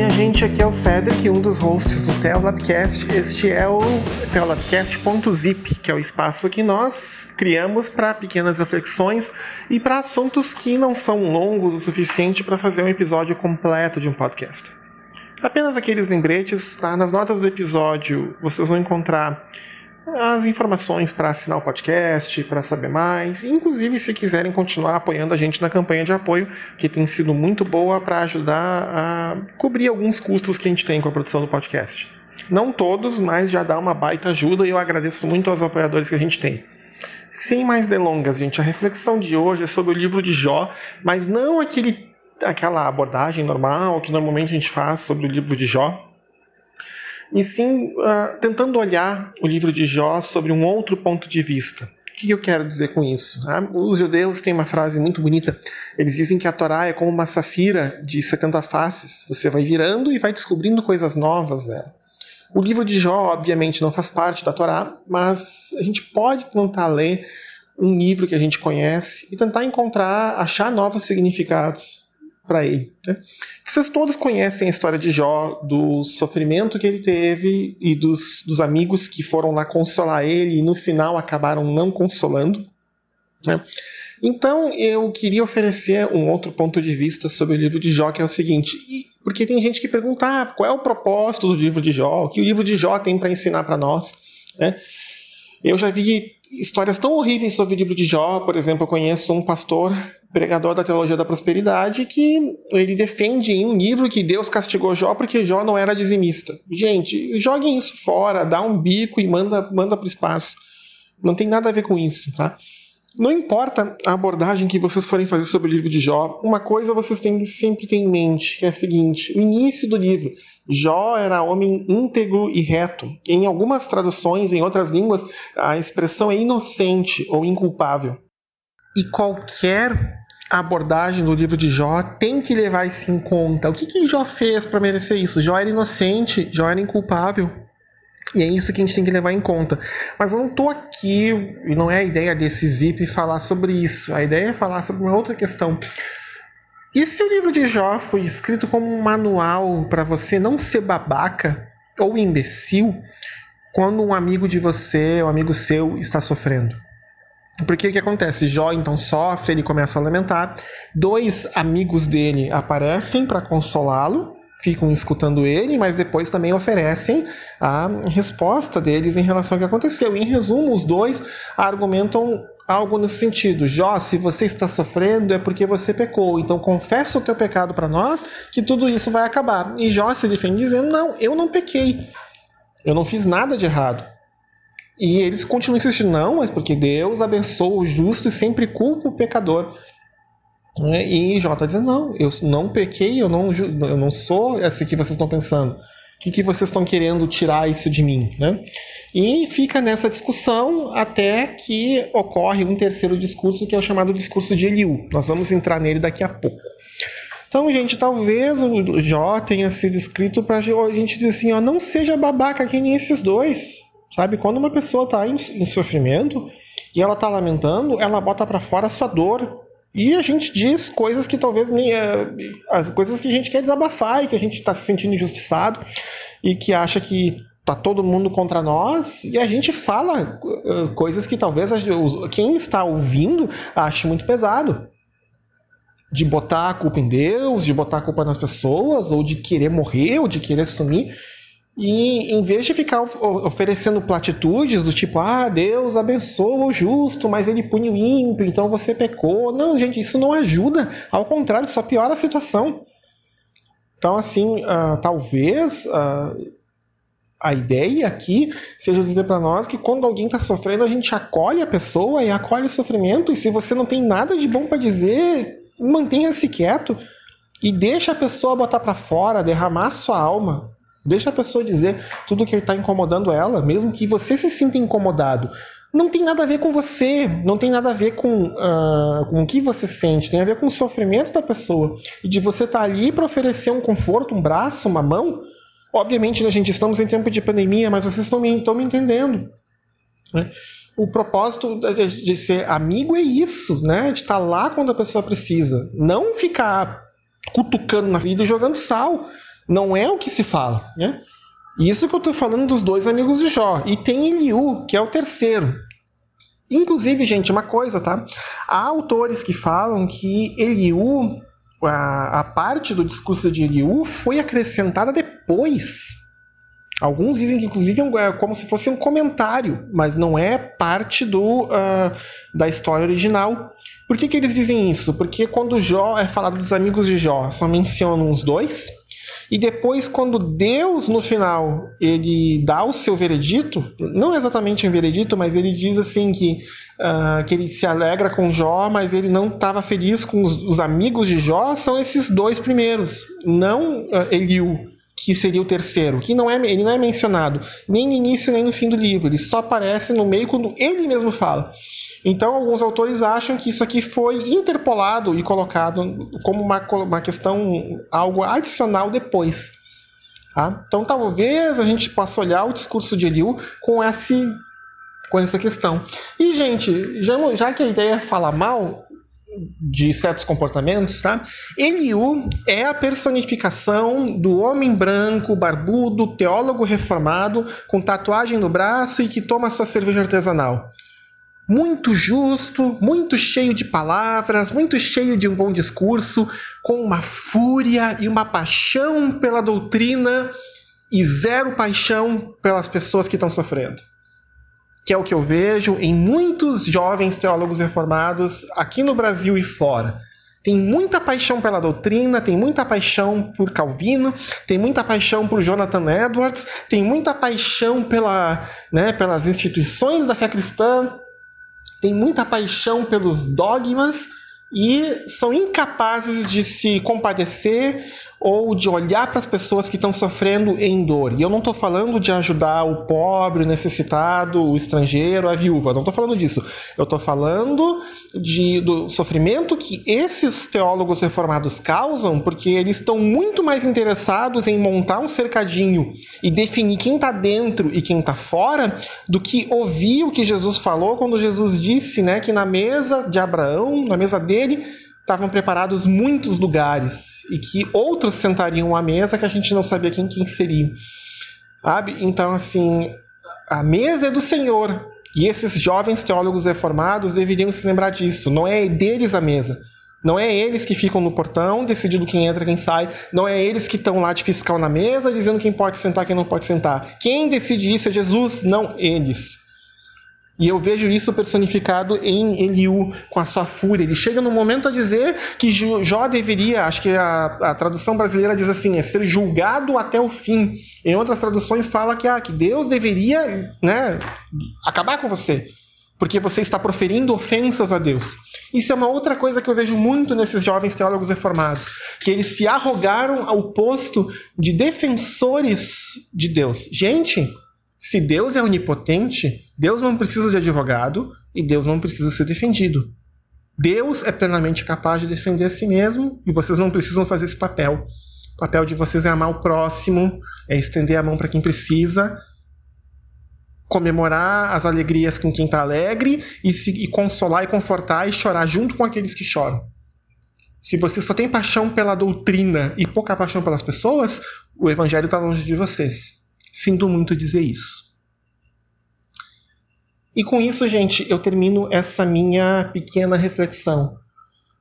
minha gente, aqui é o Cedric, um dos hosts do Teolabcast. Este é o teolabcast.zip, que é o espaço que nós criamos para pequenas reflexões e para assuntos que não são longos o suficiente para fazer um episódio completo de um podcast. Apenas aqueles lembretes, tá? Nas notas do episódio vocês vão encontrar as informações para assinar o podcast, para saber mais, inclusive se quiserem continuar apoiando a gente na campanha de apoio, que tem sido muito boa para ajudar a cobrir alguns custos que a gente tem com a produção do podcast. Não todos, mas já dá uma baita ajuda e eu agradeço muito aos apoiadores que a gente tem. Sem mais delongas, gente, a reflexão de hoje é sobre o livro de Jó, mas não aquele, aquela abordagem normal que normalmente a gente faz sobre o livro de Jó, e sim uh, tentando olhar o livro de Jó sobre um outro ponto de vista. O que eu quero dizer com isso? Ah, os judeus têm uma frase muito bonita. Eles dizem que a Torá é como uma safira de 70 faces. Você vai virando e vai descobrindo coisas novas nela. O livro de Jó, obviamente, não faz parte da Torá, mas a gente pode tentar ler um livro que a gente conhece e tentar encontrar, achar novos significados para ele. Né? Vocês todos conhecem a história de Jó, do sofrimento que ele teve e dos, dos amigos que foram lá consolar ele e no final acabaram não consolando. Né? Então eu queria oferecer um outro ponto de vista sobre o livro de Jó, que é o seguinte: porque tem gente que pergunta ah, qual é o propósito do livro de Jó, o que o livro de Jó tem para ensinar para nós. Né? Eu já vi histórias tão horríveis sobre o livro de Jó, por exemplo, eu conheço um pastor pregador da teologia da prosperidade, que ele defende em um livro que Deus castigou Jó porque Jó não era dizimista. Gente, joguem isso fora, dá um bico e manda, manda para o espaço. Não tem nada a ver com isso, tá? Não importa a abordagem que vocês forem fazer sobre o livro de Jó, uma coisa vocês têm que sempre ter em mente, que é a seguinte: o início do livro, Jó era homem íntegro e reto. Em algumas traduções, em outras línguas, a expressão é inocente ou inculpável. E qualquer abordagem do livro de Jó tem que levar isso em conta. O que, que Jó fez para merecer isso? Jó era inocente, Jó era inculpável. E é isso que a gente tem que levar em conta. Mas eu não estou aqui, e não é a ideia desse zip falar sobre isso. A ideia é falar sobre uma outra questão. E se o livro de Jó foi escrito como um manual para você não ser babaca ou imbecil quando um amigo de você, um amigo seu, está sofrendo? Porque o que acontece? Jó então sofre, ele começa a lamentar. Dois amigos dele aparecem para consolá-lo, ficam escutando ele, mas depois também oferecem a resposta deles em relação ao que aconteceu. Em resumo, os dois argumentam algo nesse sentido. Jó, se você está sofrendo é porque você pecou. Então confessa o teu pecado para nós, que tudo isso vai acabar. E Jó se defende dizendo: "Não, eu não pequei. Eu não fiz nada de errado. E eles continuam insistindo, não, mas porque Deus abençoa o justo e sempre culpa o pecador. Né? E Jó está dizendo, não, eu não pequei, eu não, eu não sou esse que vocês estão pensando. O que, que vocês estão querendo tirar isso de mim? Né? E fica nessa discussão até que ocorre um terceiro discurso, que é o chamado discurso de Eliú. Nós vamos entrar nele daqui a pouco. Então, gente, talvez o Jó tenha sido escrito para a gente dizer assim: ó, não seja babaca que nem esses dois. Sabe? Quando uma pessoa está em, em, sofrimento e ela está lamentando, ela bota para fora a sua dor. E a gente diz coisas que talvez nem. Uh, as coisas que a gente quer desabafar e que a gente está se sentindo injustiçado e que acha que tá todo mundo contra nós e a gente fala uh, coisas que talvez quem está ouvindo ache muito pesado. De botar a culpa em Deus, de botar a culpa nas pessoas, ou de querer morrer, ou de querer sumir. E em vez de ficar oferecendo platitudes do tipo, ah, Deus abençoa o justo, mas ele pune o ímpio, então você pecou. Não, gente, isso não ajuda. Ao contrário, só piora a situação. Então, assim, uh, talvez uh, a ideia aqui seja dizer para nós que quando alguém está sofrendo, a gente acolhe a pessoa e acolhe o sofrimento. E se você não tem nada de bom para dizer, mantenha-se quieto e deixa a pessoa botar para fora, derramar sua alma. Deixa a pessoa dizer tudo que está incomodando ela, mesmo que você se sinta incomodado. Não tem nada a ver com você, não tem nada a ver com, uh, com o que você sente, tem a ver com o sofrimento da pessoa. E de você estar tá ali para oferecer um conforto, um braço, uma mão. Obviamente, né, gente, estamos em tempo de pandemia, mas vocês estão me, me entendendo. Né? O propósito de, de ser amigo é isso, né? De estar tá lá quando a pessoa precisa. Não ficar cutucando na vida e jogando sal. Não é o que se fala, né? Isso que eu estou falando dos dois amigos de Jó. E tem Eliú, que é o terceiro. Inclusive, gente, uma coisa, tá? Há autores que falam que Eliú, a, a parte do discurso de Eliú, foi acrescentada depois. Alguns dizem que, inclusive, é como se fosse um comentário, mas não é parte do, uh, da história original. Por que, que eles dizem isso? Porque quando Jó é falado dos amigos de Jó, só mencionam os dois, e depois, quando Deus, no final, ele dá o seu veredito, não exatamente um veredito, mas ele diz assim que, uh, que ele se alegra com Jó, mas ele não estava feliz com os, os, amigos de Jó, são esses dois primeiros, não uh, Eliú, que seria o terceiro, que não é, ele não é mencionado nem no início nem no fim do livro, ele só aparece no meio quando ele mesmo fala. Então, alguns autores acham que isso aqui foi interpolado e colocado como uma, uma questão, algo adicional depois. Tá? Então, talvez a gente possa olhar o discurso de Eliu com, esse, com essa questão. E, gente, já, já que a ideia é falar mal de certos comportamentos, tá? Eliú é a personificação do homem branco, barbudo, teólogo reformado, com tatuagem no braço e que toma sua cerveja artesanal muito justo, muito cheio de palavras, muito cheio de um bom discurso, com uma fúria e uma paixão pela doutrina e zero paixão pelas pessoas que estão sofrendo. Que é o que eu vejo em muitos jovens teólogos reformados aqui no Brasil e fora. Tem muita paixão pela doutrina, tem muita paixão por Calvino, tem muita paixão por Jonathan Edwards, tem muita paixão pela, né, pelas instituições da fé cristã, têm muita paixão pelos dogmas e são incapazes de se compadecer ou de olhar para as pessoas que estão sofrendo em dor. E eu não estou falando de ajudar o pobre, o necessitado, o estrangeiro, a viúva. Não estou falando disso. Eu estou falando de, do sofrimento que esses teólogos reformados causam, porque eles estão muito mais interessados em montar um cercadinho e definir quem está dentro e quem está fora, do que ouvir o que Jesus falou quando Jesus disse né, que na mesa de Abraão, na mesa dele, estavam preparados muitos lugares e que outros sentariam à mesa que a gente não sabia quem quem seria. Sabe? Então, assim, a mesa é do Senhor. E esses jovens teólogos reformados deveriam se lembrar disso. Não é deles a mesa. Não é eles que ficam no portão decidindo quem entra, quem sai. Não é eles que estão lá de fiscal na mesa dizendo quem pode sentar, quem não pode sentar. Quem decide isso é Jesus, não eles. E eu vejo isso personificado em Eliú, com a sua fúria. Ele chega no momento a dizer que Jó deveria, acho que a, a tradução brasileira diz assim, é ser julgado até o fim. Em outras traduções fala que, ah, que Deus deveria né, acabar com você, porque você está proferindo ofensas a Deus. Isso é uma outra coisa que eu vejo muito nesses jovens teólogos reformados, que eles se arrogaram ao posto de defensores de Deus. Gente, se Deus é onipotente, Deus não precisa de advogado e Deus não precisa ser defendido. Deus é plenamente capaz de defender a si mesmo e vocês não precisam fazer esse papel. O papel de vocês é amar o próximo, é estender a mão para quem precisa, comemorar as alegrias com quem está alegre e, se, e consolar e confortar e chorar junto com aqueles que choram. Se você só tem paixão pela doutrina e pouca paixão pelas pessoas, o evangelho está longe de vocês. Sinto muito dizer isso. E com isso, gente, eu termino essa minha pequena reflexão.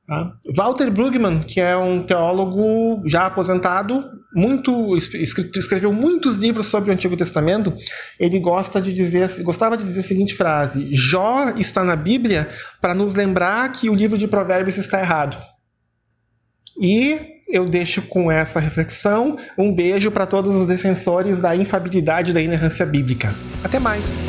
Tá? Walter Brueggemann, que é um teólogo já aposentado, muito escreveu muitos livros sobre o Antigo Testamento. Ele gosta de dizer, gostava de dizer a seguinte frase: Jó está na Bíblia para nos lembrar que o livro de Provérbios está errado. E eu deixo com essa reflexão. Um beijo para todos os defensores da infabilidade da inerrância bíblica. Até mais!